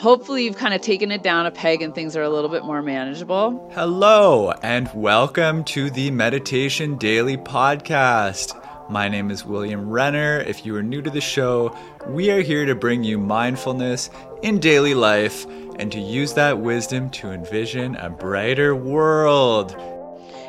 hopefully you've kind of taken it down a peg and things are a little bit more manageable. Hello, and welcome to the Meditation Daily Podcast. My name is William Renner. If you are new to the show, we are here to bring you mindfulness in daily life and to use that wisdom to envision a brighter world.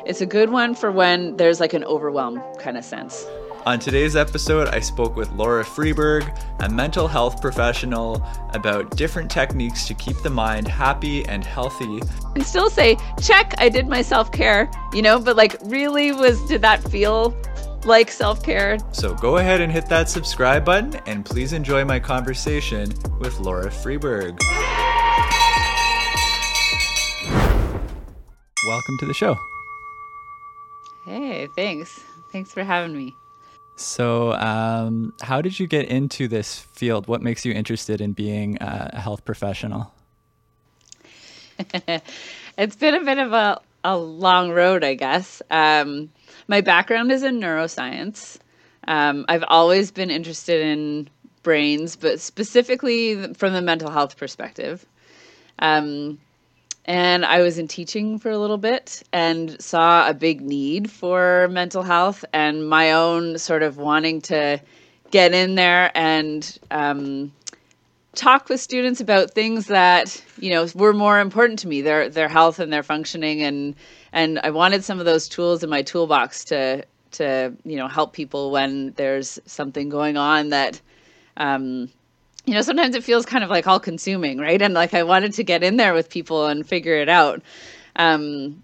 It's a good one for when there's like an overwhelm kind of sense. On today's episode, I spoke with Laura Friberg, a mental health professional, about different techniques to keep the mind happy and healthy. And still say, check, I did my self care, you know, but like, really was, did that feel like self care? So go ahead and hit that subscribe button, and please enjoy my conversation with Laura Friberg. Welcome to the show. Hey, thanks. Thanks for having me. So, um, how did you get into this field? What makes you interested in being a health professional? it's been a bit of a, a long road, I guess. Um, my background is in neuroscience. Um, I've always been interested in brains, but specifically from the mental health perspective. Um, and I was in teaching for a little bit and saw a big need for mental health and my own sort of wanting to get in there and um, talk with students about things that you know were more important to me their their health and their functioning. And and I wanted some of those tools in my toolbox to to you know help people when there's something going on that um, you know, sometimes it feels kind of like all consuming, right? And like I wanted to get in there with people and figure it out. Um,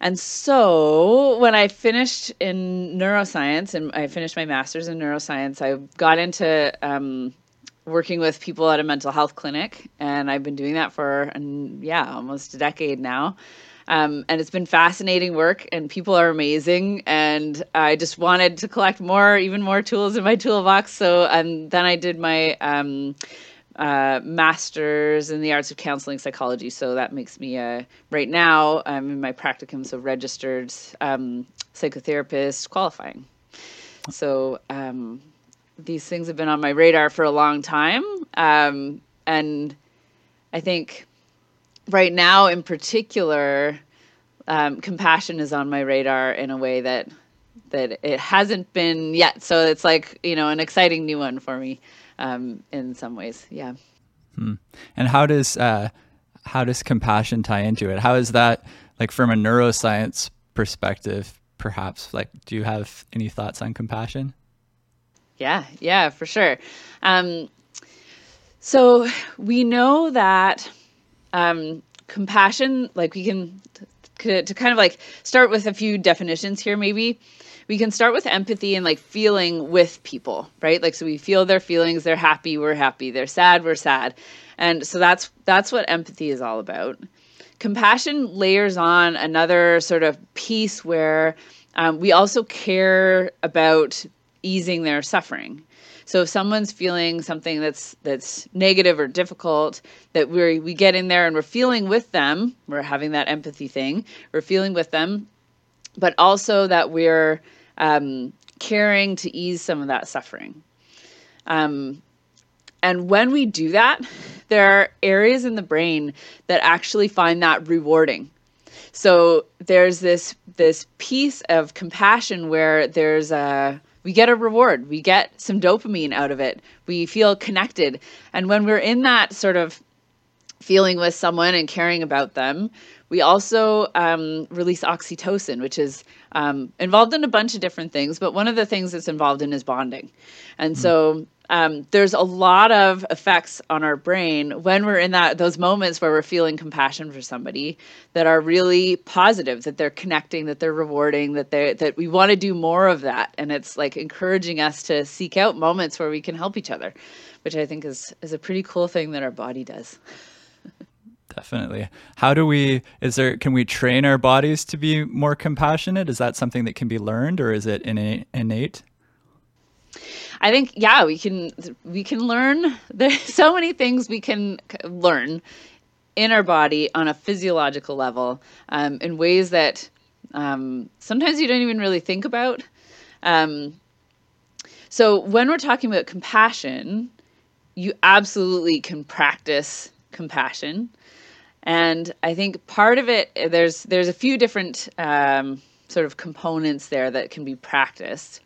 and so when I finished in neuroscience and I finished my master's in neuroscience, I got into um, working with people at a mental health clinic. And I've been doing that for, yeah, almost a decade now. Um, and it's been fascinating work, and people are amazing. And I just wanted to collect more, even more tools in my toolbox. So, and then I did my um, uh, master's in the arts of counseling psychology. So that makes me, right now, I'm in my practicum, so registered um, psychotherapist qualifying. So um, these things have been on my radar for a long time. Um, and I think right now in particular um, compassion is on my radar in a way that that it hasn't been yet. So it's like you know an exciting new one for me um, in some ways. Yeah. Hmm. and how does uh, how does compassion tie into it? How is that like from a neuroscience perspective perhaps? Like do you have any thoughts on compassion? Yeah. Yeah for sure. Um, so we know that um, compassion, like we can to, kind of like start with a few definitions here, maybe we can start with empathy and like feeling with people, right? Like so we feel their feelings, they're happy, we're happy, they're sad, we're sad. And so that's that's what empathy is all about. Compassion layers on another sort of piece where um, we also care about easing their suffering. So if someone's feeling something that's that's negative or difficult, that we we get in there and we're feeling with them, we're having that empathy thing, we're feeling with them, but also that we're um, caring to ease some of that suffering. Um, and when we do that, there are areas in the brain that actually find that rewarding. So there's this this piece of compassion where there's a we get a reward. We get some dopamine out of it. We feel connected. And when we're in that sort of feeling with someone and caring about them, we also um, release oxytocin, which is um, involved in a bunch of different things. But one of the things it's involved in is bonding. And mm. so um, there's a lot of effects on our brain when we're in that those moments where we're feeling compassion for somebody that are really positive that they're connecting that they're rewarding that they that we want to do more of that. And it's like encouraging us to seek out moments where we can help each other which i think is is a pretty cool thing that our body does. Definitely. How do we is there can we train our bodies to be more compassionate? Is that something that can be learned or is it innate innate I think yeah, we can we can learn. There's so many things we can learn in our body on a physiological level um, in ways that um, sometimes you don't even really think about. Um, so when we're talking about compassion, you absolutely can practice compassion. And I think part of it, there's there's a few different um, sort of components there that can be practiced.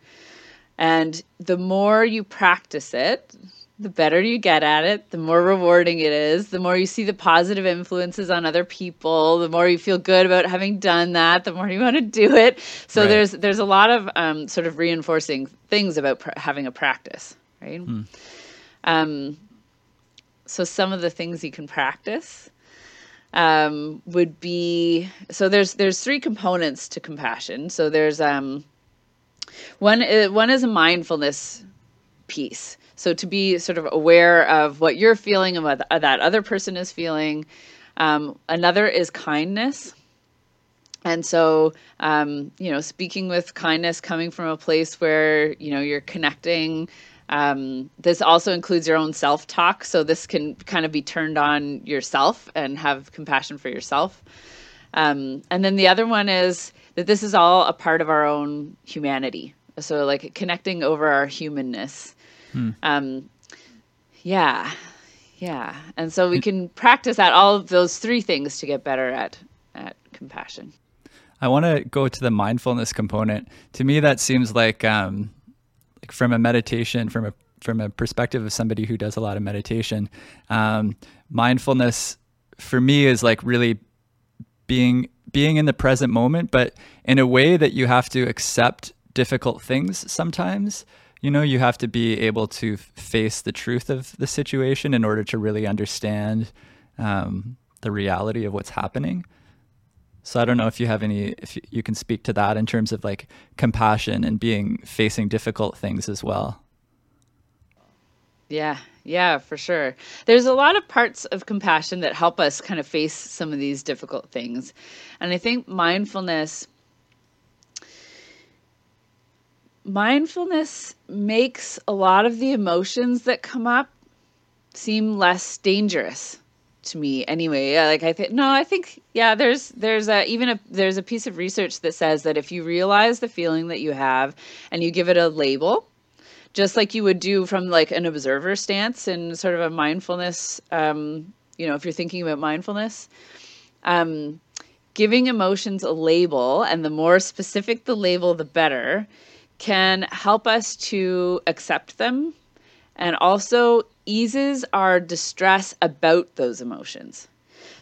And the more you practice it, the better you get at it, the more rewarding it is, the more you see the positive influences on other people, the more you feel good about having done that, the more you want to do it. So right. there's there's a lot of um, sort of reinforcing things about pr- having a practice, right? Mm. Um, so some of the things you can practice um, would be so there's there's three components to compassion. So there's um, one uh, one is a mindfulness piece. So to be sort of aware of what you're feeling and what that other person is feeling. Um, another is kindness. And so, um, you know, speaking with kindness, coming from a place where, you know, you're connecting. Um, this also includes your own self talk. So this can kind of be turned on yourself and have compassion for yourself. Um, and then the other one is that this is all a part of our own humanity. So, like connecting over our humanness. Hmm. Um, yeah, yeah, and so we can practice at all of those three things to get better at at compassion. I want to go to the mindfulness component. To me, that seems like um, like from a meditation, from a from a perspective of somebody who does a lot of meditation, um, mindfulness for me is like really being being in the present moment, but in a way that you have to accept difficult things sometimes. You know you have to be able to face the truth of the situation in order to really understand um, the reality of what's happening. So i don't know if you have any if you can speak to that in terms of like compassion and being facing difficult things as well yeah yeah for sure. There's a lot of parts of compassion that help us kind of face some of these difficult things. And i think mindfulness mindfulness makes a lot of the emotions that come up seem less dangerous to me anyway. Like i think no i think yeah there's there's a even a there's a piece of research that says that if you realize the feeling that you have and you give it a label just like you would do from like an observer stance and sort of a mindfulness um you know if you're thinking about mindfulness um giving emotions a label and the more specific the label the better can help us to accept them and also eases our distress about those emotions.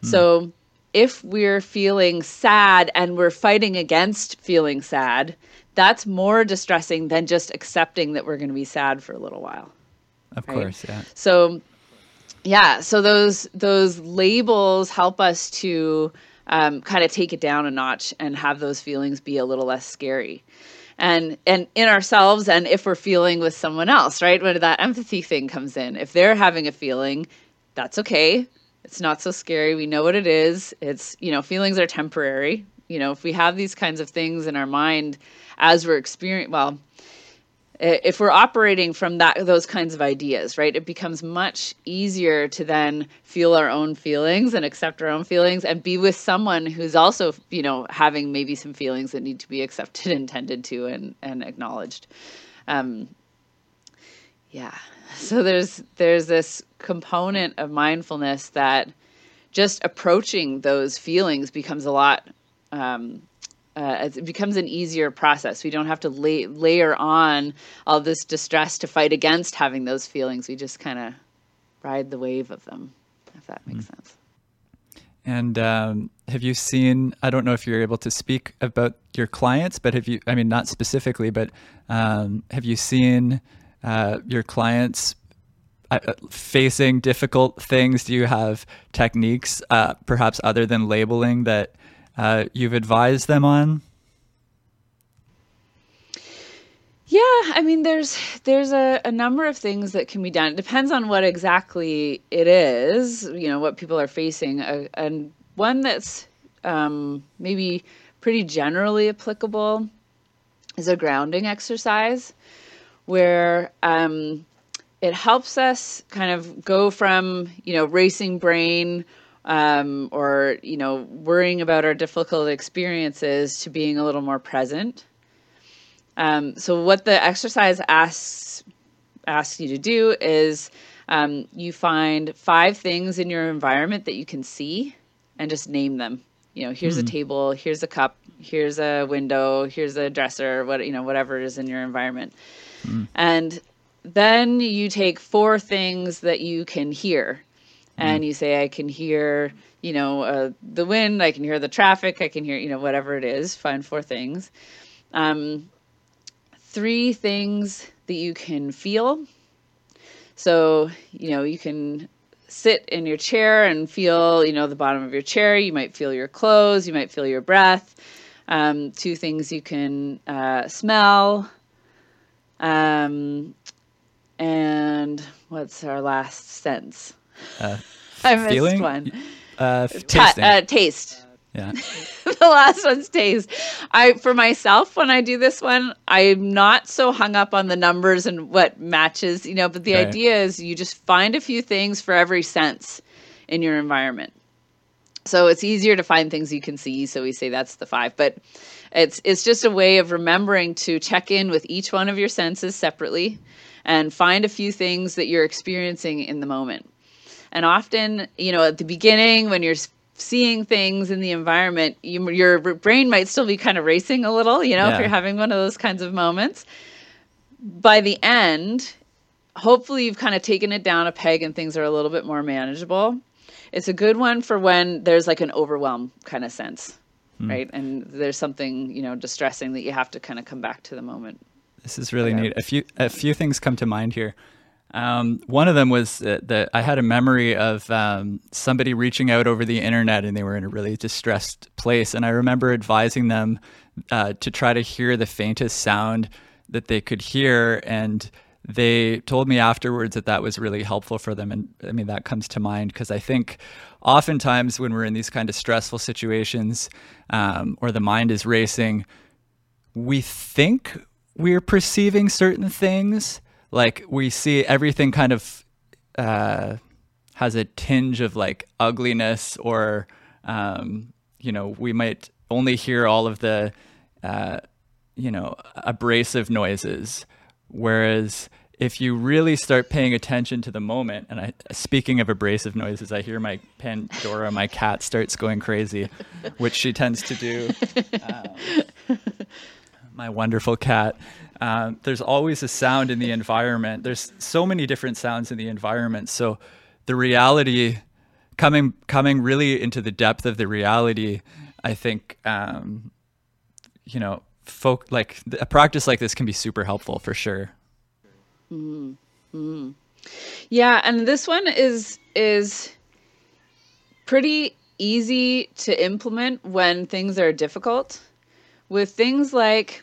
Mm. So if we're feeling sad and we're fighting against feeling sad, that's more distressing than just accepting that we're going to be sad for a little while. Of right? course, yeah. So yeah, so those those labels help us to um, kind of take it down a notch and have those feelings be a little less scary and and in ourselves and if we're feeling with someone else right when that empathy thing comes in if they're having a feeling that's okay it's not so scary we know what it is it's you know feelings are temporary you know if we have these kinds of things in our mind as we're experiencing well if we're operating from that those kinds of ideas right it becomes much easier to then feel our own feelings and accept our own feelings and be with someone who's also you know having maybe some feelings that need to be accepted and tended to and and acknowledged. Um yeah. So there's there's this component of mindfulness that just approaching those feelings becomes a lot um, uh, it becomes an easier process. We don't have to lay, layer on all this distress to fight against having those feelings. We just kind of ride the wave of them, if that makes mm. sense. And um, have you seen? I don't know if you're able to speak about your clients, but have you? I mean, not specifically, but um, have you seen uh, your clients uh, facing difficult things? Do you have techniques, uh, perhaps other than labeling, that uh, you've advised them on? Yeah, I mean, there's there's a, a number of things that can be done. It depends on what exactly it is, you know, what people are facing. Uh, and one that's um, maybe pretty generally applicable is a grounding exercise, where um, it helps us kind of go from you know racing brain um, or you know worrying about our difficult experiences to being a little more present. Um, so what the exercise asks asks you to do is um, you find five things in your environment that you can see and just name them. You know, here's mm. a table, here's a cup, here's a window, here's a dresser, what you know, whatever it is in your environment. Mm. And then you take four things that you can hear and mm. you say i can hear you know uh, the wind i can hear the traffic i can hear you know whatever it is find four things. Um, three things that you can feel. So you know you can sit in your chair and feel you know the bottom of your chair. You might feel your clothes. You might feel your breath. Um, two things you can uh, smell. Um, and what's our last sense uh, I missed feeling? one. Uh, tasting. uh, taste. Yeah. the last one's taste. I for myself when I do this one, I'm not so hung up on the numbers and what matches, you know, but the right. idea is you just find a few things for every sense in your environment. So it's easier to find things you can see, so we say that's the 5, but it's it's just a way of remembering to check in with each one of your senses separately and find a few things that you're experiencing in the moment. And often, you know, at the beginning, when you're seeing things in the environment, you, your brain might still be kind of racing a little, you know, yeah. if you're having one of those kinds of moments. By the end, hopefully you've kind of taken it down a peg and things are a little bit more manageable. It's a good one for when there's like an overwhelm kind of sense, mm. right? And there's something, you know, distressing that you have to kind of come back to the moment. This is really neat. A few a few things come to mind here. Um, one of them was that I had a memory of um, somebody reaching out over the internet and they were in a really distressed place. And I remember advising them uh, to try to hear the faintest sound that they could hear. And they told me afterwards that that was really helpful for them. And I mean, that comes to mind because I think oftentimes when we're in these kind of stressful situations um, or the mind is racing, we think we're perceiving certain things like we see everything kind of uh, has a tinge of like ugliness or um, you know we might only hear all of the uh, you know abrasive noises. Whereas if you really start paying attention to the moment and I, speaking of abrasive noises i hear my pandora my cat starts going crazy which she tends to do um, my wonderful cat uh, there's always a sound in the environment. There's so many different sounds in the environment. So the reality, coming coming really into the depth of the reality, I think, um, you know, folk like a practice like this can be super helpful for sure. Mm-hmm. Yeah, and this one is is pretty easy to implement when things are difficult. With things like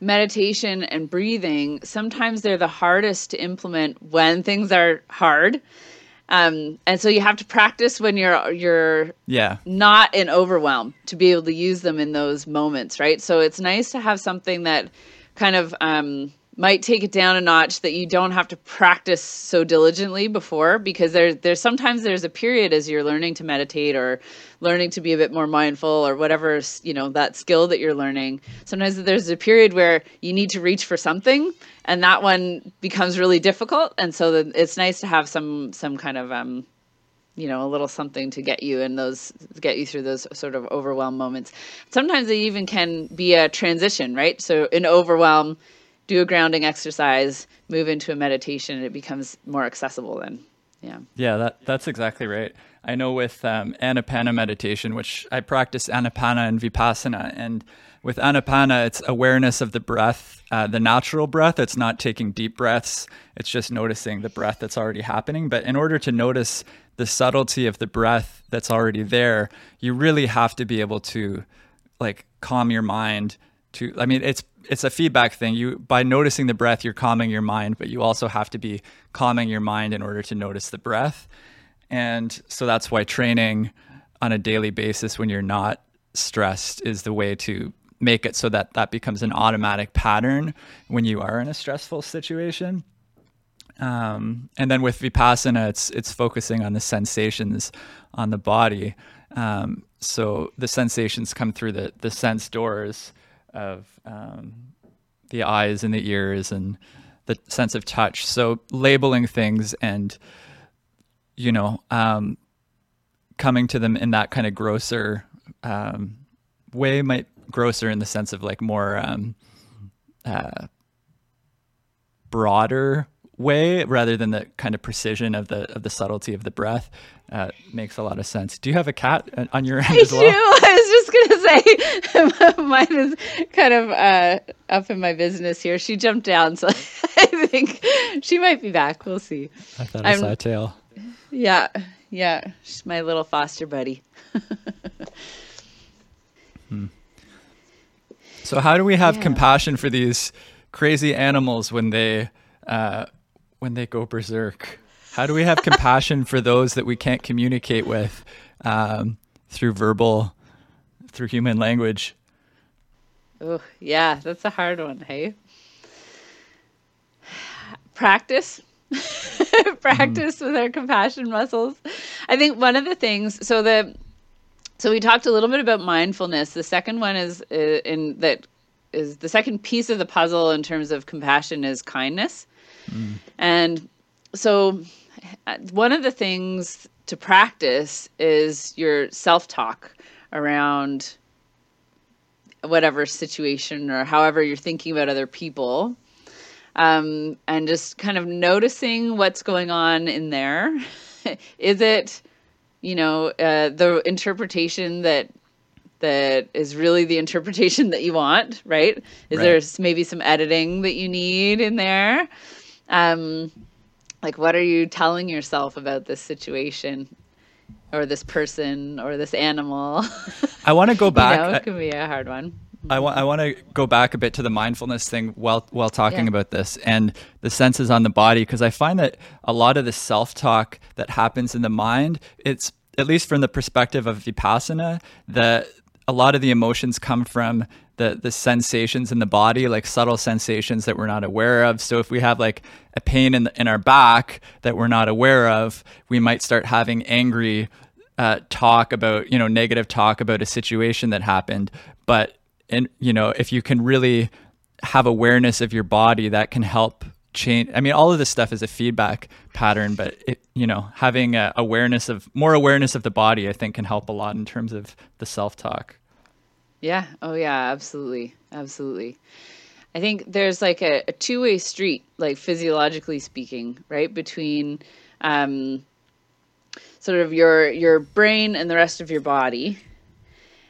meditation and breathing, sometimes they're the hardest to implement when things are hard. Um, and so you have to practice when you're you're yeah not in overwhelm to be able to use them in those moments, right? So it's nice to have something that kind of um, might take it down a notch that you don't have to practice so diligently before because there there's sometimes there's a period as you're learning to meditate or learning to be a bit more mindful or whatever you know that skill that you're learning. Sometimes there's a period where you need to reach for something and that one becomes really difficult. And so it's nice to have some some kind of um you know a little something to get you in those get you through those sort of overwhelm moments. Sometimes they even can be a transition right? So in overwhelm do a grounding exercise, move into a meditation, and it becomes more accessible then. Yeah. Yeah, that that's exactly right. I know with um, Anapana meditation, which I practice Anapana and Vipassana, and with Anapana, it's awareness of the breath, uh, the natural breath. It's not taking deep breaths. It's just noticing the breath that's already happening. But in order to notice the subtlety of the breath that's already there, you really have to be able to like calm your mind. To I mean, it's it's a feedback thing. You by noticing the breath, you're calming your mind, but you also have to be calming your mind in order to notice the breath. And so that's why training on a daily basis when you're not stressed is the way to make it so that that becomes an automatic pattern when you are in a stressful situation. Um, and then with vipassana, it's it's focusing on the sensations on the body. Um, so the sensations come through the the sense doors of um, the eyes and the ears and the sense of touch. So labeling things and you know um, coming to them in that kind of grosser um, way might grosser in the sense of like more um, uh, broader way rather than the kind of precision of the of the subtlety of the breath uh, makes a lot of sense. Do you have a cat on your end I as well? do. I was just gonna say mine is kind of uh, up in my business here. She jumped down, so I think she might be back. We'll see. I thought I I'm- saw a tail. Yeah, yeah. She's my little foster buddy. So how do we have Yeah. compassion for these crazy animals when they uh, when they go berserk? How do we have compassion for those that we can't communicate with um, through verbal, through human language? Oh, yeah, that's a hard one, hey? Practice. Practice with our compassion muscles. I think one of the things, so the so we talked a little bit about mindfulness. The second one is uh, in that is the second piece of the puzzle in terms of compassion is kindness. And so one of the things to practice is your self-talk around whatever situation or however you're thinking about other people um, and just kind of noticing what's going on in there. Is it you know uh, the interpretation that that is really the interpretation that you want right? Is Right. there maybe some editing that you need in there um like what are you telling yourself about this situation or this person or this animal I want to go back. you know, it can be a hard one I want I want to go back a bit to the mindfulness thing while while talking Yeah. about this and the senses on the body because I find that a lot of the self-talk that happens in the mind it's at least from the perspective of vipassana that a lot of the emotions come from the the sensations in the body like subtle sensations that we're not aware of. So if we have like a pain in the, in our back that we're not aware of we might start having angry uh, talk about you know negative talk about a situation that happened. But and you know if you can really have awareness of your body that can help change i mean all of this stuff is a feedback pattern but it you know having awareness of more awareness of the body i think can help a lot in terms of the self-talk Yeah. Oh, yeah. Absolutely. Absolutely. I think there's like a, a two way street, like physiologically speaking, right? Between um, sort of your your brain and the rest of your body,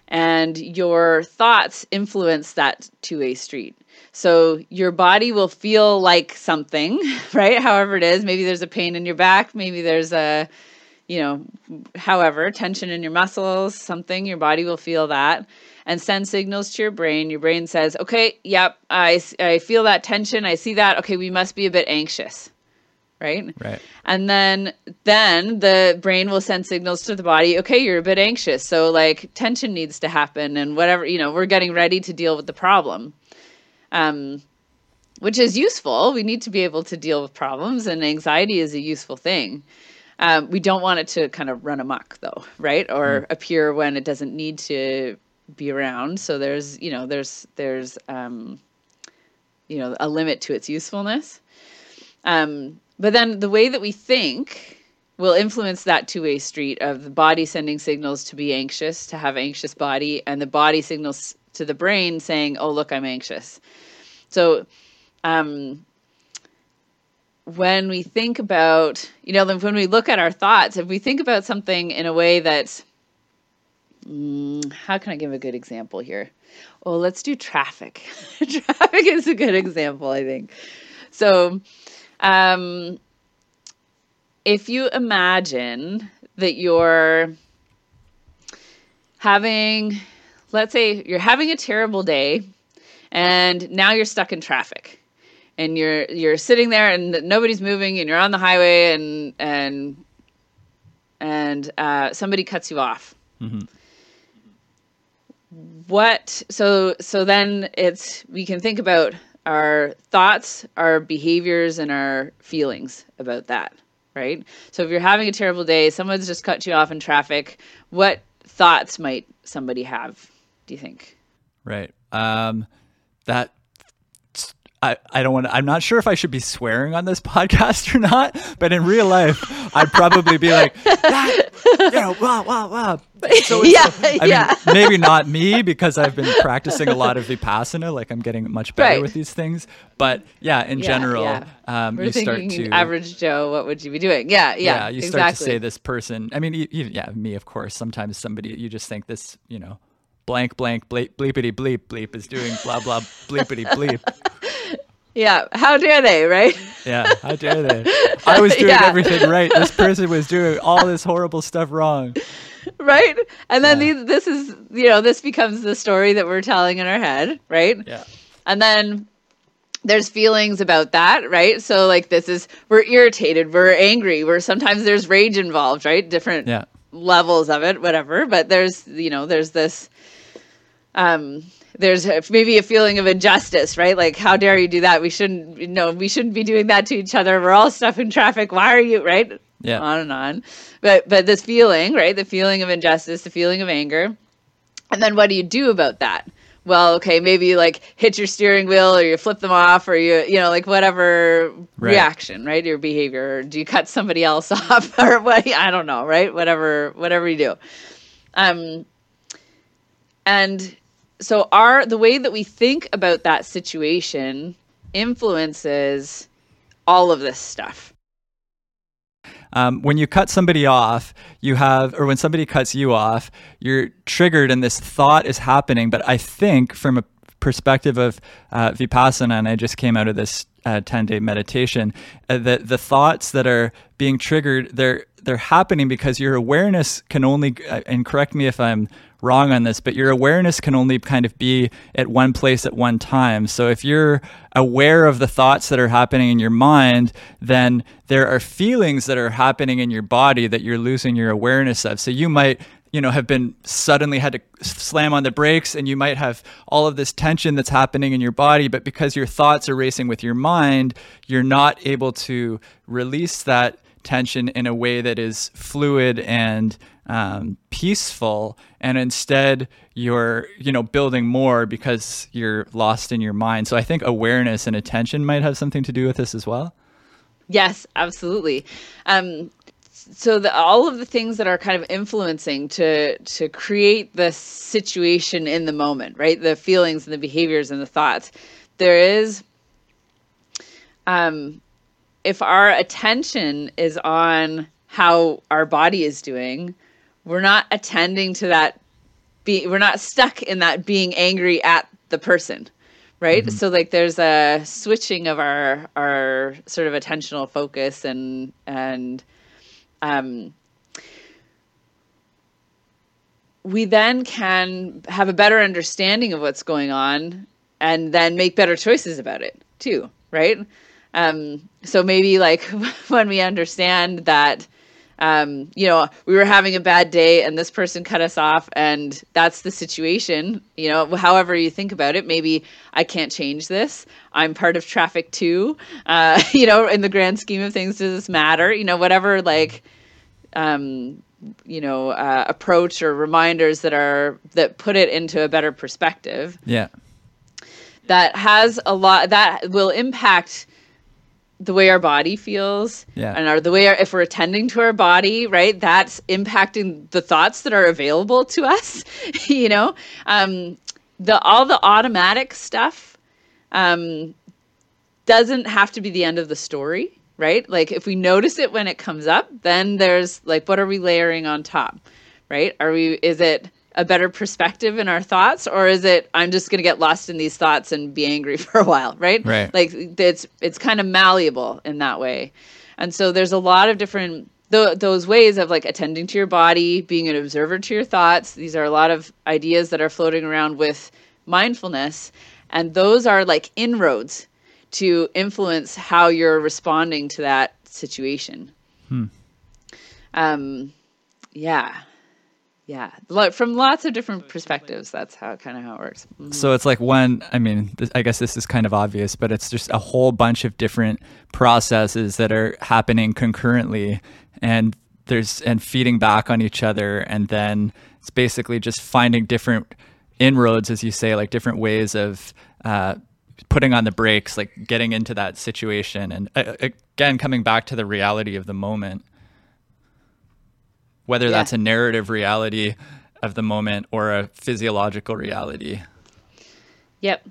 and your thoughts influence that two way street. So your body will feel like something, right? However it is. Maybe there's a pain in your back. Maybe there's a you know, however, tension in your muscles, something, your body will feel that and send signals to your brain. Your brain says, okay, yep, I, I feel that tension. I see that. Okay, we must be a bit anxious. Right? right And then then the brain will send signals to the body, okay, you're a bit anxious. So like tension needs to happen and whatever, you know, we're getting ready to deal with the problem. Um which is useful. We need to be able to deal with problems and anxiety is a useful thing. Um, we don't want it to kind of run amok though, right? Or appear when it doesn't need to be around. So there's, you know, there's there's um you know, a limit to its usefulness. Um, but then the way that we think will influence that two-way street of the body sending signals to be anxious, to have anxious body, and the body signals to the brain saying, "Oh, look, I'm anxious." So, um, when we think about, you know, when we look at our thoughts, if we think about something in a way that's, mm, how can I give a good example here? Well, let's do traffic. traffic is a good example, I think. So, um, if you imagine that you're having, let's say, you're having a terrible day, and now you're stuck in traffic, and you're you're sitting there, and nobody's moving, and you're on the highway, and and and uh, somebody cuts you off. What? So so then it's we can think about our thoughts, our behaviors, and our feelings about that, right? So if you're having a terrible day, someone's just cut you off in traffic, what thoughts might somebody have, do you think? right um that I, I don't want to, I'm not sure if I should be swearing on this podcast or not, but in real life, I'd probably be like, that, you know, wow, wow, wow. So yeah, I yeah. Mean, maybe not me because I've been practicing a lot of Vipassana, like I'm getting much better right. with these things. But yeah, in yeah, general, yeah. Um, you start to. Average Joe, what would you be doing? Yeah, yeah. Yeah, you start exactly. to say this person, I mean, you, you, yeah, me, of course. Sometimes somebody, you just think this, you know, blank blank bleep bleepity bleep bleep is doing blah blah bleepity bleep. Yeah, how dare they, right? yeah, how dare they? I was doing yeah. everything right. This person was doing all this horrible stuff wrong. Right? And then yeah. these, this is, you know, this becomes the story that we're telling in our head, right? Yeah. And then there's feelings about that, right? So like this is we're irritated, we're angry, we're sometimes there's rage involved, right? Different yeah. levels of it, whatever. But there's, you know, there's this um, there's maybe a feeling of injustice, right? Like, how dare you do that? We shouldn't, you know, we shouldn't be doing that to each other. We're all stuck in traffic. Why are you, right? Yeah. On and on. But, but this feeling, right? The feeling of injustice, the feeling of anger. And then what do you do about that? Well, okay, maybe you like hit your steering wheel or you flip them off or you, you know, like whatever right. reaction, right? Your behavior. Or do you cut somebody else off or what? I don't know, right? Whatever, whatever you do. Um, and so our the way that we think about that situation influences all of this stuff. Um, when you cut somebody off, you have, or when somebody cuts you off, you're triggered and this thought is happening. But I think from a perspective of uh, Vipassana, and I just came out of this uh, 10 day meditation, uh, the, the thoughts that are being triggered, they're, they're happening because your awareness can only, uh, and correct me if I'm wrong on this, but your awareness can only kind of be at one place at one time. So if you're aware of the thoughts that are happening in your mind, then there are feelings that are happening in your body that you're losing your awareness of. So you might you know have been suddenly had to slam on the brakes and you might have all of this tension that's happening in your body but because your thoughts are racing with your mind you're not able to release that tension in a way that is fluid and um, peaceful. And instead you're you know building more because you're lost in your mind. So i think awareness and attention might have something to do with this as well. Yes absolutely. Um, so the, all of the things that are kind of influencing to to create the situation in the moment right? The feelings and the behaviors and the thoughts. There is um if our attention is on how our body is doing we're not attending to that be we're not stuck in that being angry at the person right mm-hmm. so like there's a switching of our our sort of attentional focus and and um we then can have a better understanding of what's going on and then make better choices about it too right um so maybe like when we understand that um, you know, we were having a bad day and this person cut us off, and that's the situation. You know, however you think about it, maybe I can't change this. I'm part of traffic too. Uh, you know, in the grand scheme of things, does this matter? You know, whatever like, um, you know, uh, approach or reminders that are that put it into a better perspective. Yeah, that has a lot that will impact the way our body feels yeah. and our the way our, if we're attending to our body right that's impacting the thoughts that are available to us you know? Um the all the automatic stuff um doesn't have to be the end of the story right? Like if we notice it when it comes up then there's like what are we layering on top right? Are we is it a better perspective in our thoughts or is it i'm just going to get lost in these thoughts and be angry for a while right? Right. Like it's it's kind of malleable in that way. And so there's a lot of different th- those ways of like attending to your body being an observer to your thoughts. These are a lot of ideas that are floating around with mindfulness. And those are like inroads to influence how you're responding to that situation. Hmm. um yeah yeah. Like from lots of different perspectives that's how kind of how it works. Mm-hmm. so it's like one i mean th- i guess this is kind of obvious but it's just a whole bunch of different processes that are happening concurrently and there's and feeding back on each other and then it's basically just finding different inroads as you say like different ways of uh, putting on the brakes, like getting into that situation, and uh, again coming back to the reality of the moment, whether yeah. that's a narrative reality of the moment or a physiological reality. Yep,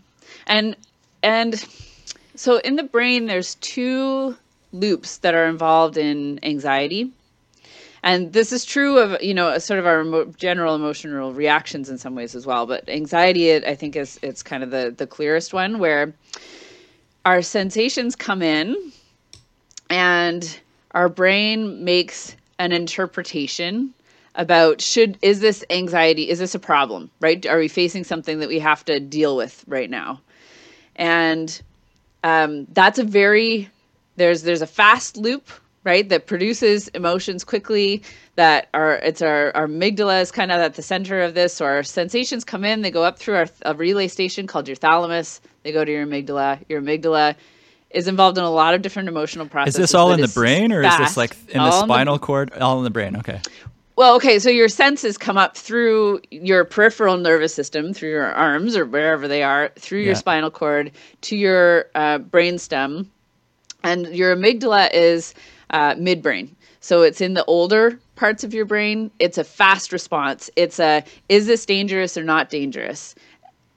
and and so in the brain, there's two loops that are involved in anxiety. And this is true of, you know, sort of our emo- general emotional reactions in some ways as well. But anxiety, it, I think, is it's kind of the, the clearest one where our sensations come in and our brain makes an interpretation about should is this anxiety is this a problem right? Are we facing something that we have to deal with right now? And um, that's a very there's there's a fast loop right that produces emotions quickly that are it's our, our amygdala is kind of at the center of this. So our sensations come in they go up through our a relay station called your thalamus. They go to your amygdala. Your amygdala is involved in a lot of different emotional processes. Is this all in the brain or fast, is this like in the spinal the, cord? All in the brain. Okay. Well, okay, so your senses come up through your peripheral nervous system, through your arms or wherever they are, through yeah. your spinal cord to your uh, brain stem, and your amygdala is uh, midbrain. So it's in the older parts of your brain. It's a fast response. It's a is this dangerous or not dangerous?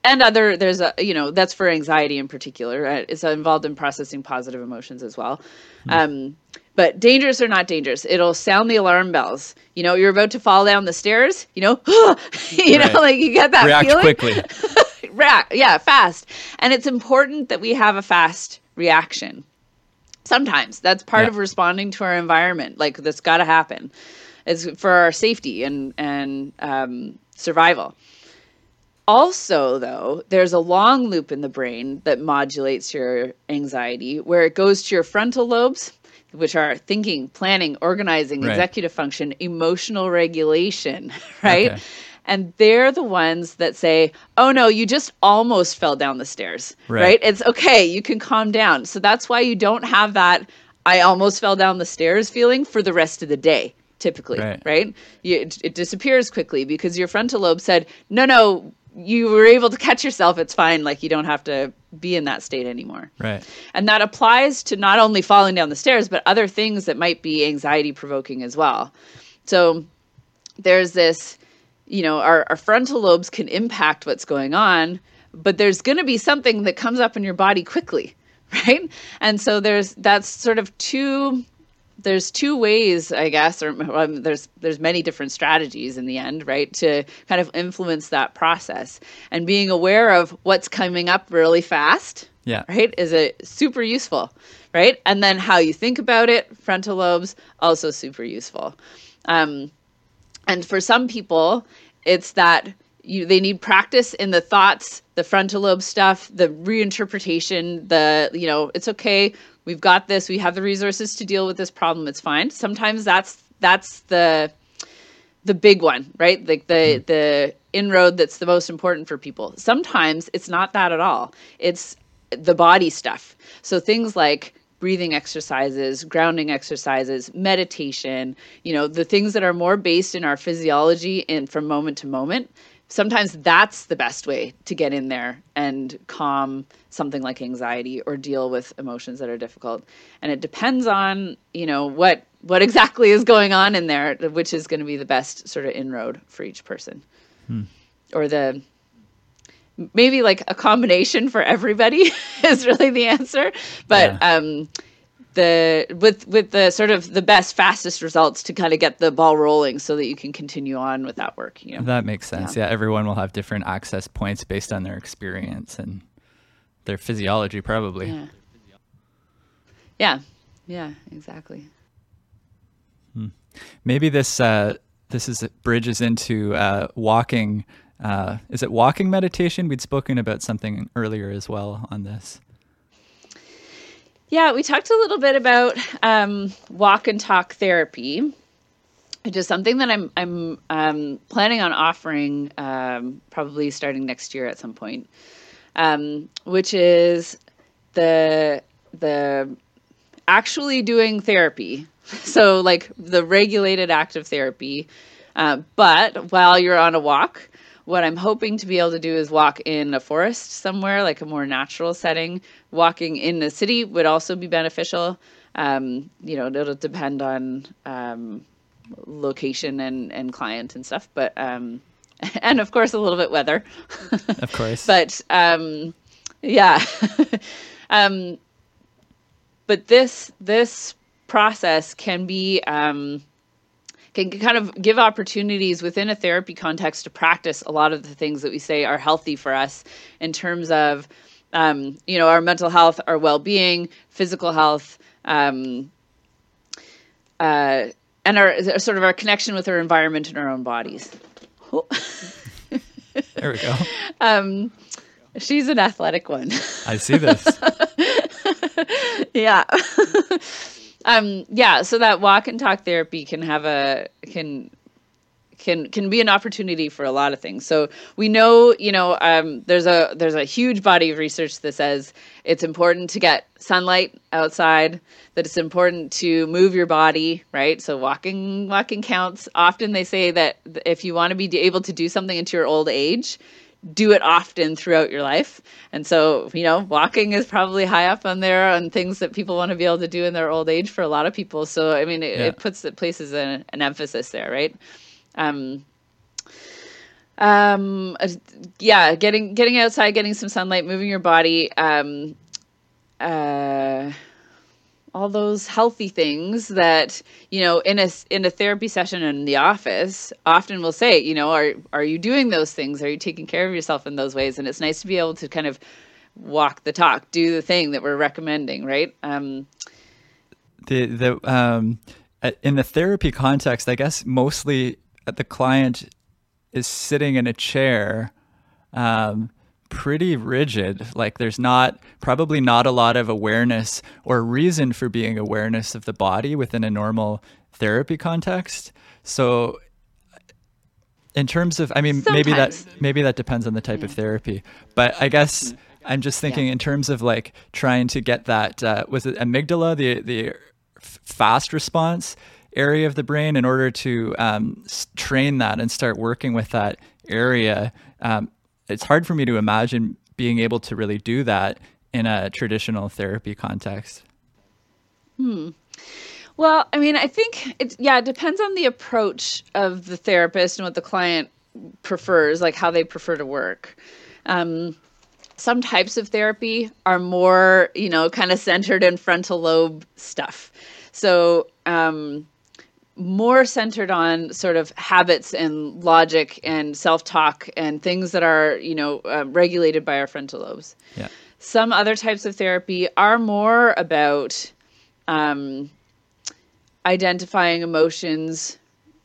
And other there's a you know that's for anxiety in particular. Right? It's involved in processing positive emotions as well. Mm. Um, but dangerous or not dangerous, it'll sound the alarm bells. You know, you're about to fall down the stairs. You know, you right. know, like you get that React feeling. quickly. React, yeah, fast. And it's important that we have a fast reaction. Sometimes that's part yeah. of responding to our environment. Like that's got to happen. It's for our safety and and um, survival. Also, though, there's a long loop in the brain that modulates your anxiety, where it goes to your frontal lobes which are thinking, planning, organizing, right. executive function, emotional regulation, right? Okay. And they're the ones that say, oh no, you just almost fell down the stairs, right. right? It's okay, you can calm down. So that's why you don't have that, I almost fell down the stairs feeling for the rest of the day typically, right? right? You, it, it, disappears quickly because your frontal lobe said, no, no, you were able to catch yourself. It's fine. Like you don't have to be in that state anymore. Right. And that applies to not only falling down the stairs, but other things that might be anxiety provoking as well. So there's this, you know, our, our frontal lobes can impact what's going on, but there's going to be something that comes up in your body quickly. Right. And so there's that's sort of two there's two ways, I guess, or um, there's there's many different strategies in the end, right, to kind of influence that process. And being aware of what's coming up really fast, yeah, right, is a super useful, right? And then how you think about it, frontal lobes, also super useful. Um, and for some people, it's that you they need practice in the thoughts, the frontal lobe stuff, the reinterpretation, the you know, it's okay. We've got this. We have the resources to deal with this problem. It's fine. Sometimes that's that's the the big one right? Like the mm-hmm. the inroad that's the most important for people. Sometimes it's not that at all. It's the body stuff. So things like breathing exercises grounding exercises meditation you know the things that are more based in our physiology and from moment to moment sometimes that's the best way to get in there and calm something like anxiety or deal with emotions that are difficult and it depends on you know what what exactly is going on in there which is going to be the best sort of inroad for each person hmm. or the maybe like a combination for everybody is really the answer but yeah. um the with with the sort of the best fastest results to kind of get the ball rolling so that you can continue on with that work you know? That makes sense. Yeah. yeah everyone will have different access points based on their experience and their physiology probably. Yeah. Yeah, yeah exactly. Hmm. maybe this uh this is bridges into uh walking uh is it walking meditation? We'd spoken about something earlier as well on this yeah, we talked a little bit about um, walk and talk therapy, which is something that I'm I'm um, planning on offering um, probably starting next year at some point. Um, which is the the actually doing therapy, so like the regulated active therapy, uh, but while you're on a walk what I'm hoping to be able to do is walk in a forest somewhere, like a more natural setting. Walking in the city would also be beneficial. Um, you know, it'll depend on um, location and, and client and stuff, but um, and of course a little bit weather. of course. but um, yeah. um, but this this process can be um, can kind of give opportunities within a therapy context to practice a lot of the things that we say are healthy for us in terms of um, you know our mental health our well-being physical health um, uh, and our sort of our connection with our environment and our own bodies. There we go. Um, she's an athletic one. I see this. Yeah um yeah so that walk and talk therapy can have a can can can be an opportunity for a lot of things. So we know, you know, um, there's a there's a huge body of research that says it's important to get sunlight outside, that it's important to move your body, right? So walking walking counts. Often they say that if you want to be able to do something into your old age, do it often throughout your life. And so, you know, walking is probably high up on there on things that people want to be able to do in their old age for a lot of people. So, I mean, it, yeah. it puts it places an, an emphasis there, right? Um, um, yeah, getting getting outside, getting some sunlight, moving your body. Um, uh, all those healthy things that you know in a in a therapy session in the office often will say you know are are you doing those things? Are you taking care of yourself in those ways? And it's nice to be able to kind of walk the talk do the thing that we're recommending right? Um the the um in the therapy context i guess mostly the client is sitting in a chair um pretty rigid. Like there's not probably not a lot of awareness or reason for being awareness of the body within a normal therapy context. So in terms of I mean Sometimes. maybe that maybe that depends on the type yeah. of therapy. But I guess I'm just thinking yeah. in terms of like trying to get that uh, was it amygdala the the fast response area of the brain in order to um, train that and start working with that area um, it's hard for me to imagine being able to really do that in a traditional therapy context. Hmm. Well, I mean, I think it yeah, it depends on the approach of the therapist and what the client prefers, like how they prefer to work. Um, some types of therapy are more, you know, kind of centered in frontal lobe stuff. So, um, more centered on sort of habits and logic and self-talk and things that are you know uh, regulated by our frontal lobes. Yeah. some other types of therapy are more about um, identifying emotions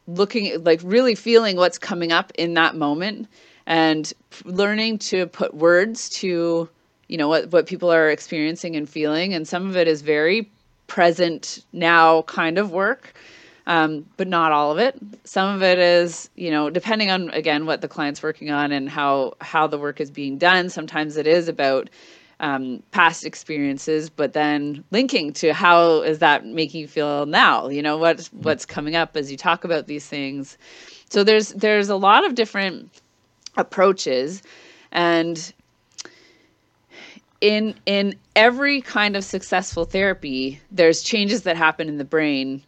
looking like really feeling what's coming up in that moment and learning to put words to you know what what people are experiencing and feeling. And some of it is very present now kind of work um, but not all of it. Some of it is, you know, depending on again what the client's working on and how how the work is being done. Sometimes it is about um, past experiences, but then linking to how is that making you feel now? You know, what's what's coming up as you talk about these things. So there's there's a lot of different approaches, and in in every kind of successful therapy, there's changes that happen in the brain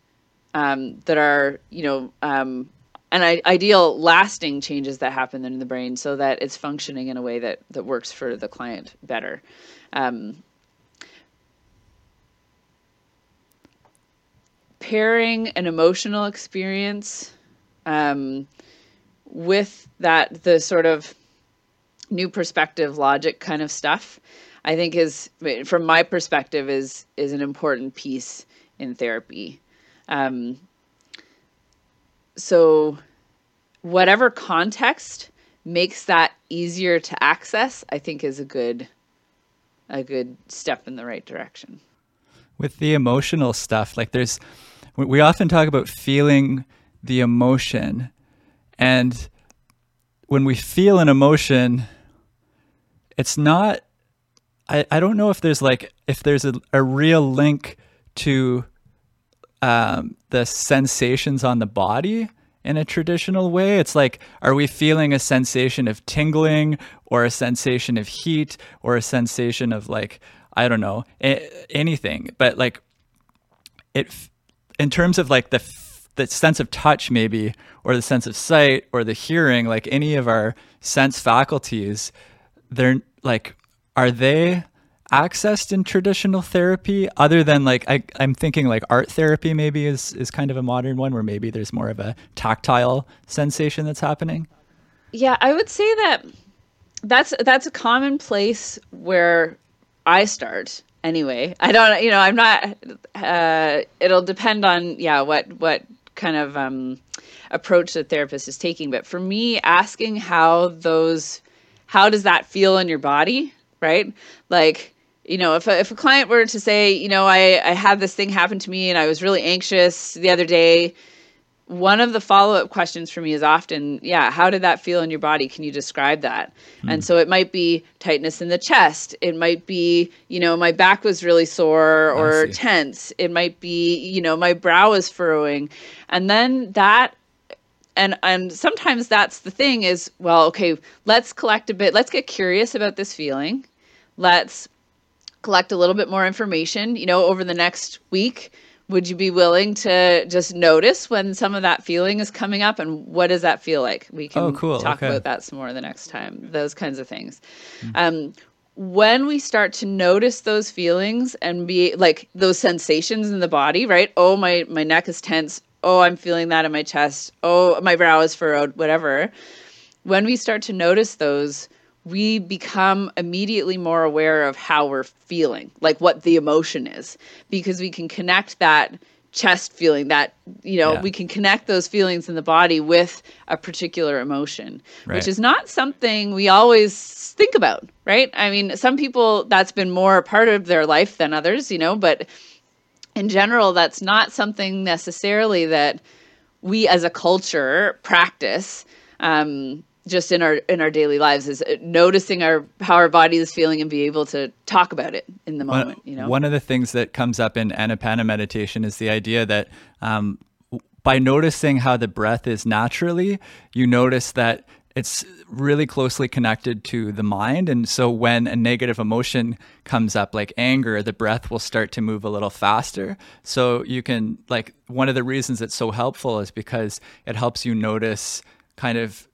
um, that are you know um, an ideal lasting changes that happen in the brain so that it's functioning in a way that that works for the client better. Um, pairing an emotional experience um, with that the sort of new perspective logic kind of stuff i think is from my perspective is is an important piece in therapy um, so, whatever context makes that easier to access, I think is a good a good step in the right direction. With the emotional stuff, like there's we often talk about feeling the emotion and when we feel an emotion it's not I, I don't know if there's like if there's a, a real link to um, the sensations on the body in a traditional way? It's like, are we feeling a sensation of tingling or a sensation of heat or a sensation of like, I don't know, anything? But like, it, in terms of like the, the sense of touch, maybe, or the sense of sight or the hearing, like any of our sense faculties, they're like, are they accessed in traditional therapy other than like I, i'm thinking like art therapy maybe is is kind of a modern one where maybe there's more of a tactile sensation that's happening? Yeah i would say that that's that's a common place where i start anyway. I don't you know i'm not uh, it'll depend on yeah what what kind of um, approach the therapist is taking. But for me asking how those how does that feel in your body right? Like you know, if a, if a client were to say, you know, I, I had this thing happen to me and I was really anxious the other day, one of the follow up questions for me is often, yeah, how did that feel in your body? Can you describe that? Mm. And so it might be tightness in the chest. It might be, you know, my back was really sore or tense. It might be, you know, my brow is furrowing. And then that and and sometimes that's the thing is well okay let's collect a bit let's get curious about this feeling let's collect a little bit more information, you know, over the next week? Would you be willing to just notice when some of that feeling is coming up and what does that feel like? We can oh, cool. talk okay. about that some more the next time, those kinds of things. Mm-hmm. Um, when we start to notice those feelings and be like those sensations in the body, right? Oh, my, my neck is tense. Oh, I'm feeling that in my chest. Oh, my brow is furrowed, whatever. When we start to notice those, we become immediately more aware of how we're feeling, like what the emotion is, because we can connect that chest feeling that you know yeah. we can connect those feelings in the body with a particular emotion right. which is not something we always think about right i mean some people that's been more a part of their life than others you know but in general that's not something necessarily that we as a culture practice um, just in our in our daily lives is uh, noticing our how our body is feeling and be able to talk about it in the moment. One, you know, one of the things that comes up in Anapana meditation is the idea that um, by noticing how the breath is naturally, you notice that it's really closely connected to the mind. And so when a negative emotion comes up, like anger, the breath will start to move a little faster. So you can, like, one of the reasons it's so helpful is because it helps you notice kind of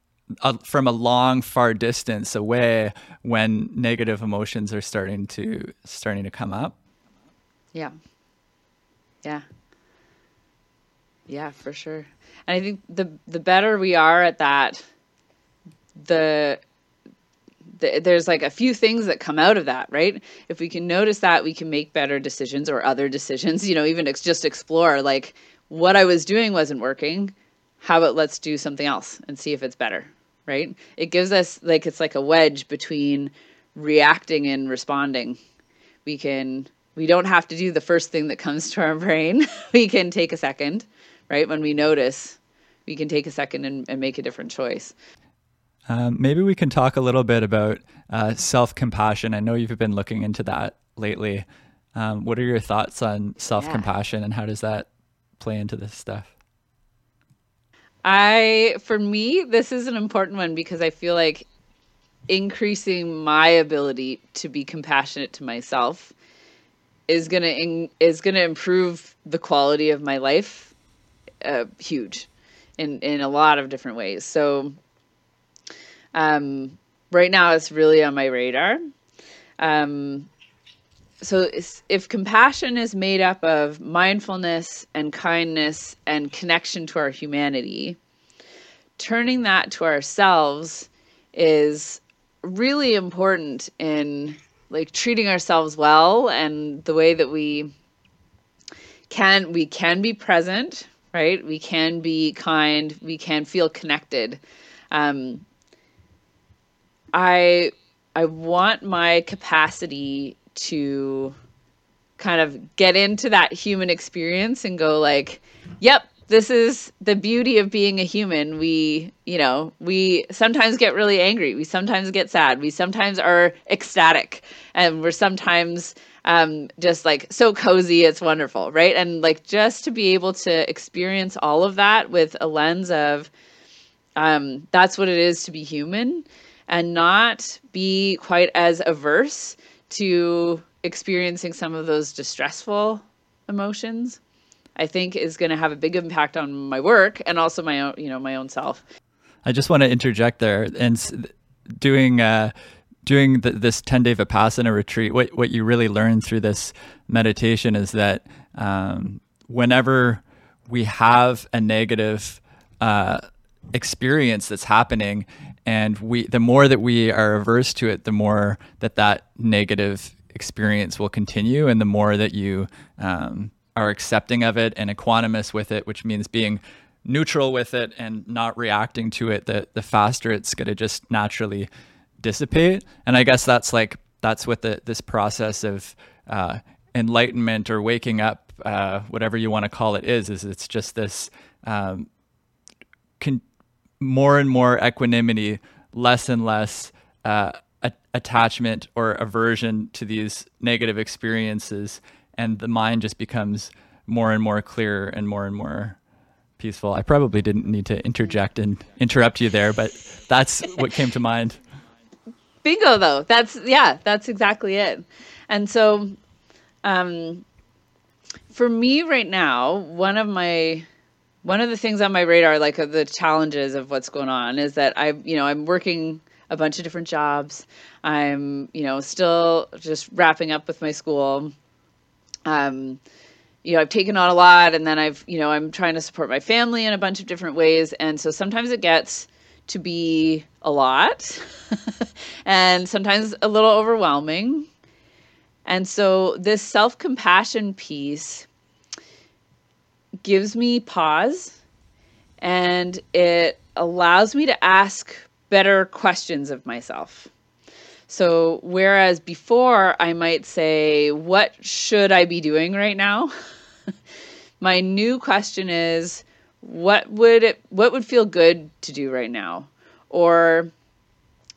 from a long far distance away when negative emotions are starting to starting to come up. Yeah. Yeah. Yeah for sure. And i think the the better we are at that the, the there's like a few things that come out of that right? If we can notice that we can make better decisions or other decisions you know even ex- just explore like what i was doing wasn't working. How about let's do something else and see if it's better right? It gives us like it's like a wedge between reacting and responding. We can we don't have to do the first thing that comes to our brain. we can take a second, right? When we notice, we can take a second and, and make a different choice. Um, maybe we can talk a little bit about uh, self compassion. I know you've been looking into that lately. Um, what are your thoughts on self compassion yeah. and how does that play into this stuff? I, for me, this is an important one because I feel like increasing my ability to be compassionate to myself is gonna in, is gonna improve the quality of my life, uh, huge, in in a lot of different ways. So, um, right now it's really on my radar. Um, so if compassion is made up of mindfulness and kindness and connection to our humanity turning that to ourselves is really important in like treating ourselves well and the way that we can we can be present right? We can be kind. We can feel connected. Um, i i want my capacity to kind of get into that human experience and go like, yep, this is the beauty of being a human. We, you know, we sometimes get really angry. We sometimes get sad. We sometimes are ecstatic, and we're sometimes um, just like so cozy. It's wonderful, right? And like just to be able to experience all of that with a lens of um, that's what it is to be human, and not be quite as averse to experiencing some of those distressful emotions I think is going to have a big impact on my work and also my own, you know, my own self. I just want to interject there and doing uh, doing the, this ten day vipassana retreat. What what you really learn through this meditation is that um, whenever we have a negative uh, experience that's happening, and we the more that we are averse to it, the more that that negative experience will continue, and the more that you um, are accepting of it and equanimous with it, which means being neutral with it and not reacting to it, the the faster it's going to just naturally dissipate. And I guess that's like that's what the this process of uh, enlightenment or waking up, uh, whatever you want to call it, is. Is it's just this um, con- more and more equanimity, less and less. Uh, attachment or aversion to these negative experiences and the mind just becomes more and more clear and more and more peaceful. I probably didn't need to interject and interrupt you there, but that's what came to mind. Bingo though. That's yeah, that's exactly it. And so um for me right now, one of my one of the things on my radar like the challenges of what's going on is that I you know, I'm working a bunch of different jobs. I'm, you know, still just wrapping up with my school um, you know, I've taken on a lot and then I've, you know, I'm trying to support my family in a bunch of different ways. And so sometimes it gets to be a lot and sometimes a little overwhelming. And so this self compassion piece gives me pause and it allows me to ask better questions of myself. So, whereas before I might say, What should I be doing right now? My new question is, What would it, what would feel good to do right now? Or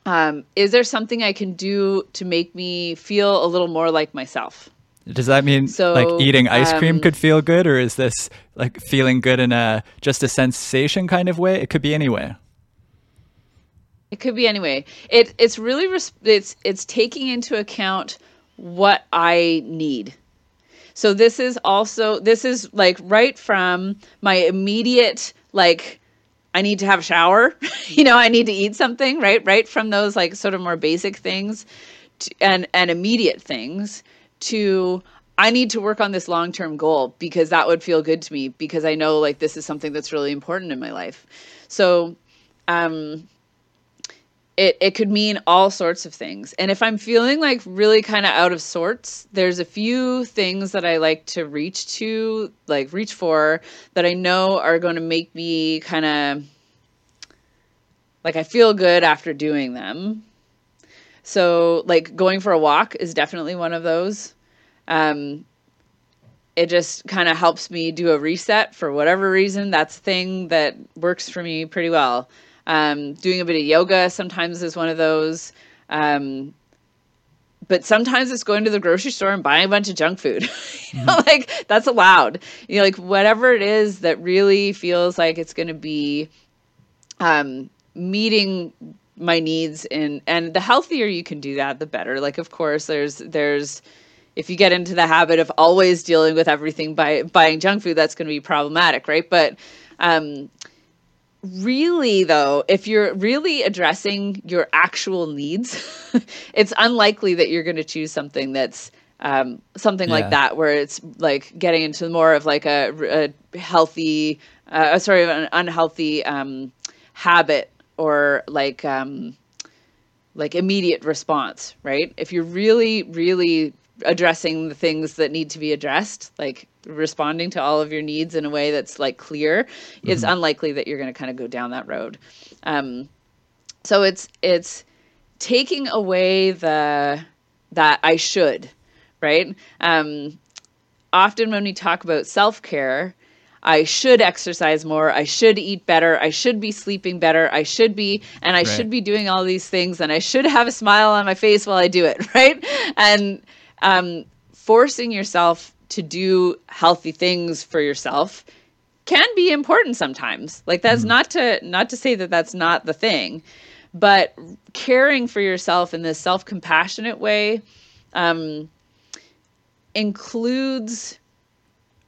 um, is there something I can do to make me feel a little more like myself? Does that mean so, like eating ice cream um, could feel good, or is this like feeling good in a just a sensation kind of way? It could be any way. It could be anyway. It it's really res- it's it's taking into account what I need. So this is also this is like right from my immediate like I need to have a shower, you know, I need to eat something, right? Right from those like sort of more basic things to, and and immediate things to I need to work on this long-term goal because that would feel good to me because I know like this is something that's really important in my life. So um it it could mean all sorts of things. And if I'm feeling like really kind of out of sorts, there's a few things that I like to reach to, like reach for that I know are going to make me kind of like I feel good after doing them. So, like going for a walk is definitely one of those. Um it just kind of helps me do a reset for whatever reason. That's a thing that works for me pretty well. Um, doing a bit of yoga sometimes is one of those. Um, but sometimes it's going to the grocery store and buying a bunch of junk food. mm-hmm. like that's allowed. You know, like whatever it is that really feels like it's going to be um, meeting my needs and and the healthier you can do that the better. Like of course there's there's if you get into the habit of always dealing with everything by buying junk food that's going to be problematic right? But um really though if you're really addressing your actual needs it's unlikely that you're going to choose something that's um, something yeah. like that where it's like getting into more of like a, a healthy uh, sorry an unhealthy um, habit or like um, like immediate response right? If you're really really addressing the things that need to be addressed like responding to all of your needs in a way that's like clear mm-hmm. it's unlikely that you're going to kind of go down that road. Um, so it's it's taking away the that i should right? Um, often when we talk about self-care I should exercise more. I should eat better. I should be sleeping better. I should be, and I right. should be doing all these things, and I should have a smile on my face while I do it, right? And um, forcing yourself to do healthy things for yourself can be important sometimes. Like that's mm. not to not to say that that's not the thing, but caring for yourself in this self compassionate way um, includes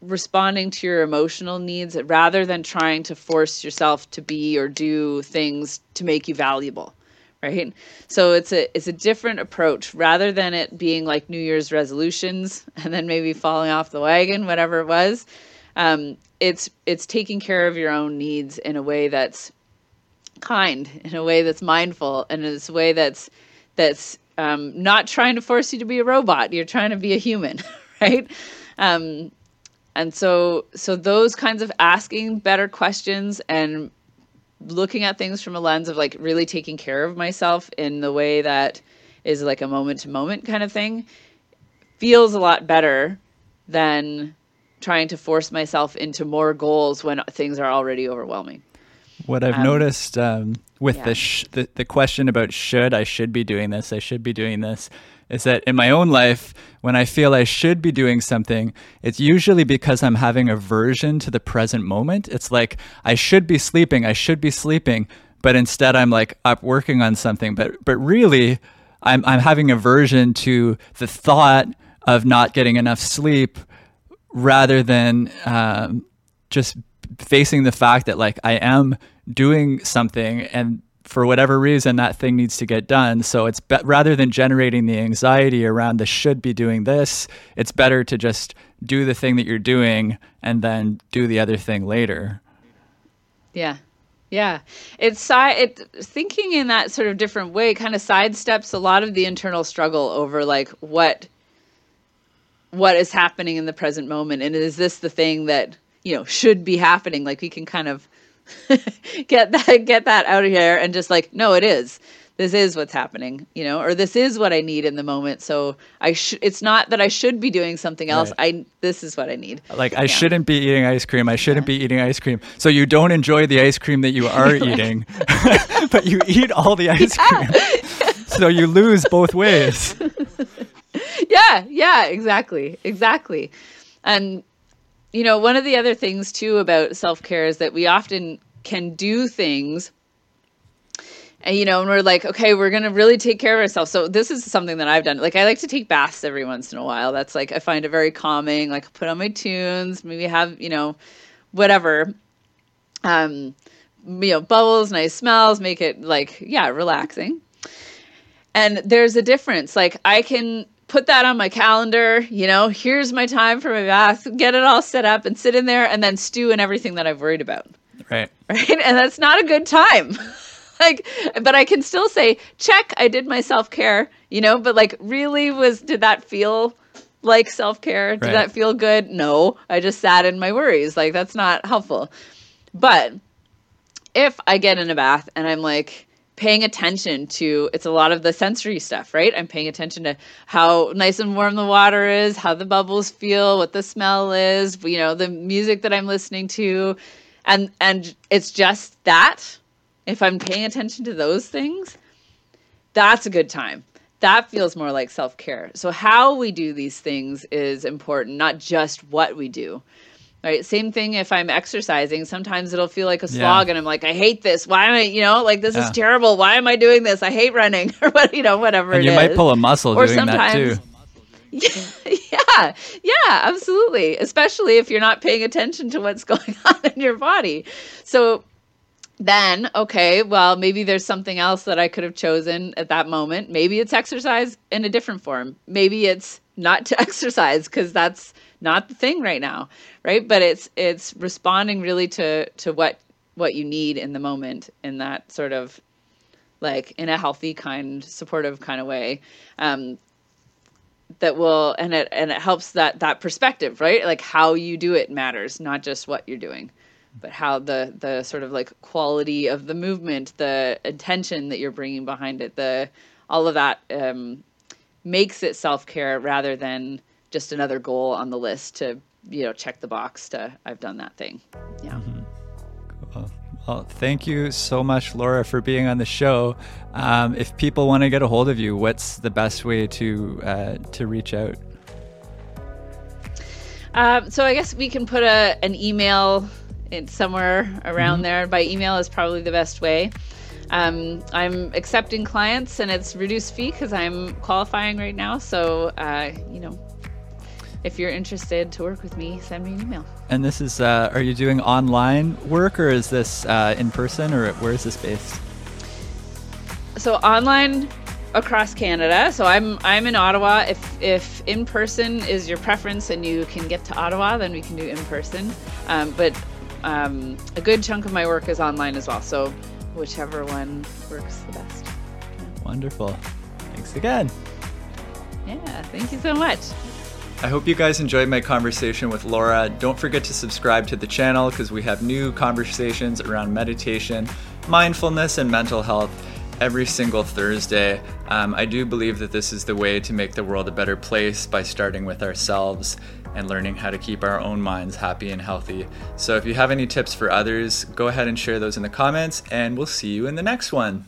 responding to your emotional needs rather than trying to force yourself to be or do things to make you valuable right? So it's a it's a different approach. Rather than it being like new year's resolutions and then maybe falling off the wagon whatever it was um, it's it's taking care of your own needs in a way that's kind in a way that's mindful and in a way that's that's um, not trying to force you to be a robot. You're trying to be a human right? Um, and so so those kinds of asking better questions and looking at things from a lens of like really taking care of myself in the way that is like a moment to moment kind of thing feels a lot better than trying to force myself into more goals when things are already overwhelming. What I've um, noticed um, with yeah. the, sh- the the question about should I should be doing this, I should be doing this, is that in my own life, when I feel I should be doing something, it's usually because I'm having aversion to the present moment. It's like I should be sleeping, I should be sleeping, but instead I'm like up working on something. But but really, I'm I'm having aversion to the thought of not getting enough sleep rather than um, just facing the fact that like I am doing something and for whatever reason that thing needs to get done. So it's be- rather than generating the anxiety around the should be doing this it's better to just do the thing that you're doing and then do the other thing later. Yeah. Yeah. It's it thinking in that sort of different way kind of sidesteps a lot of the internal struggle over like what what is happening in the present moment and is this the thing that you know should be happening? Like we can kind of get that get that out of here and just like no it is this is what's happening you know or this is what i need in the moment so i should it's not that i should be doing something else right. i this is what i need like i yeah. shouldn't be eating ice cream i shouldn't yeah. be eating ice cream so you don't enjoy the ice cream that you are eating but you eat all the ice yeah. cream so you lose both ways yeah, yeah, exactly. Exactly. And you know, one of the other things too about self-care is that we often can do things and you know, and we're like, okay, we're gonna really take care of ourselves. So this is something that I've done. Like I like to take baths every once in a while. That's like I find it very calming. Like put on my tunes, maybe have you know, whatever. Um, you know, bubbles, nice smells, make it like yeah, relaxing. And there's a difference. Like I can put that on my calendar. You know, here's my time for my bath, get it all set up and sit in there and then stew in everything that I've worried about. Right. Right. And that's not a good time. like, but I can still say, check, I did my self care, you know, but like, really was, did that feel like self care? Did right. that feel good? No, I just sat in my worries. Like, that's not helpful. But if I get in a bath and I'm like, paying attention to it's a lot of the sensory stuff right? I'm paying attention to how nice and warm the water is how the bubbles feel what the smell is you know the music that i'm listening to. And and it's just that if i'm paying attention to those things that's a good time. That feels more like self-care. So how we do these things is important not just what we do Right. Same thing if I'm exercising. Sometimes it'll feel like a slog, yeah. and I'm like, I hate this. Why am I, you know, like this yeah. is terrible. Why am I doing this? I hate running, or what, you know, whatever. And you is. might pull a muscle or doing that too. Yeah, yeah, absolutely. Especially if you're not paying attention to what's going on in your body. So then, okay, well, maybe there's something else that I could have chosen at that moment. Maybe it's exercise in a different form. Maybe it's not to exercise because that's not the thing right now right? But it's it's responding really to to what what you need in the moment in that sort of like in a healthy kind supportive kind of way um that will and it and it helps that that perspective right? Like how you do it matters not just what you're doing but how the the sort of like quality of the movement the intention that you're bringing behind it the all of that um makes it self-care rather than just another goal on the list to you know check the box to I've done that thing. Yeah. Mm-hmm. Cool. Well, thank you so much, Laura, for being on the show. Um, if people want to get a hold of you, what's the best way to uh, to reach out? Um, so I guess we can put a an email in somewhere around mm-hmm. there. By email is probably the best way. Um, I'm accepting clients and it's reduced fee because I'm qualifying right now. So uh, you know, if you're interested to work with me, send me an email. And this is, uh, are you doing online work or is this uh, in person or where is this based? So online across Canada. So I'm I'm in Ottawa. If if in person is your preference and you can get to Ottawa, then we can do in person. Um, but um, a good chunk of my work is online as well. So whichever one works the best. Yeah. Wonderful. Thanks again. Yeah, thank you so much. I hope you guys enjoyed my conversation with Laura. Don't forget to subscribe to the channel because we have new conversations around meditation, mindfulness, and mental health every single Thursday. Um, I do believe that this is the way to make the world a better place by starting with ourselves and learning how to keep our own minds happy and healthy. So if you have any tips for others, go ahead and share those in the comments, and we'll see you in the next one.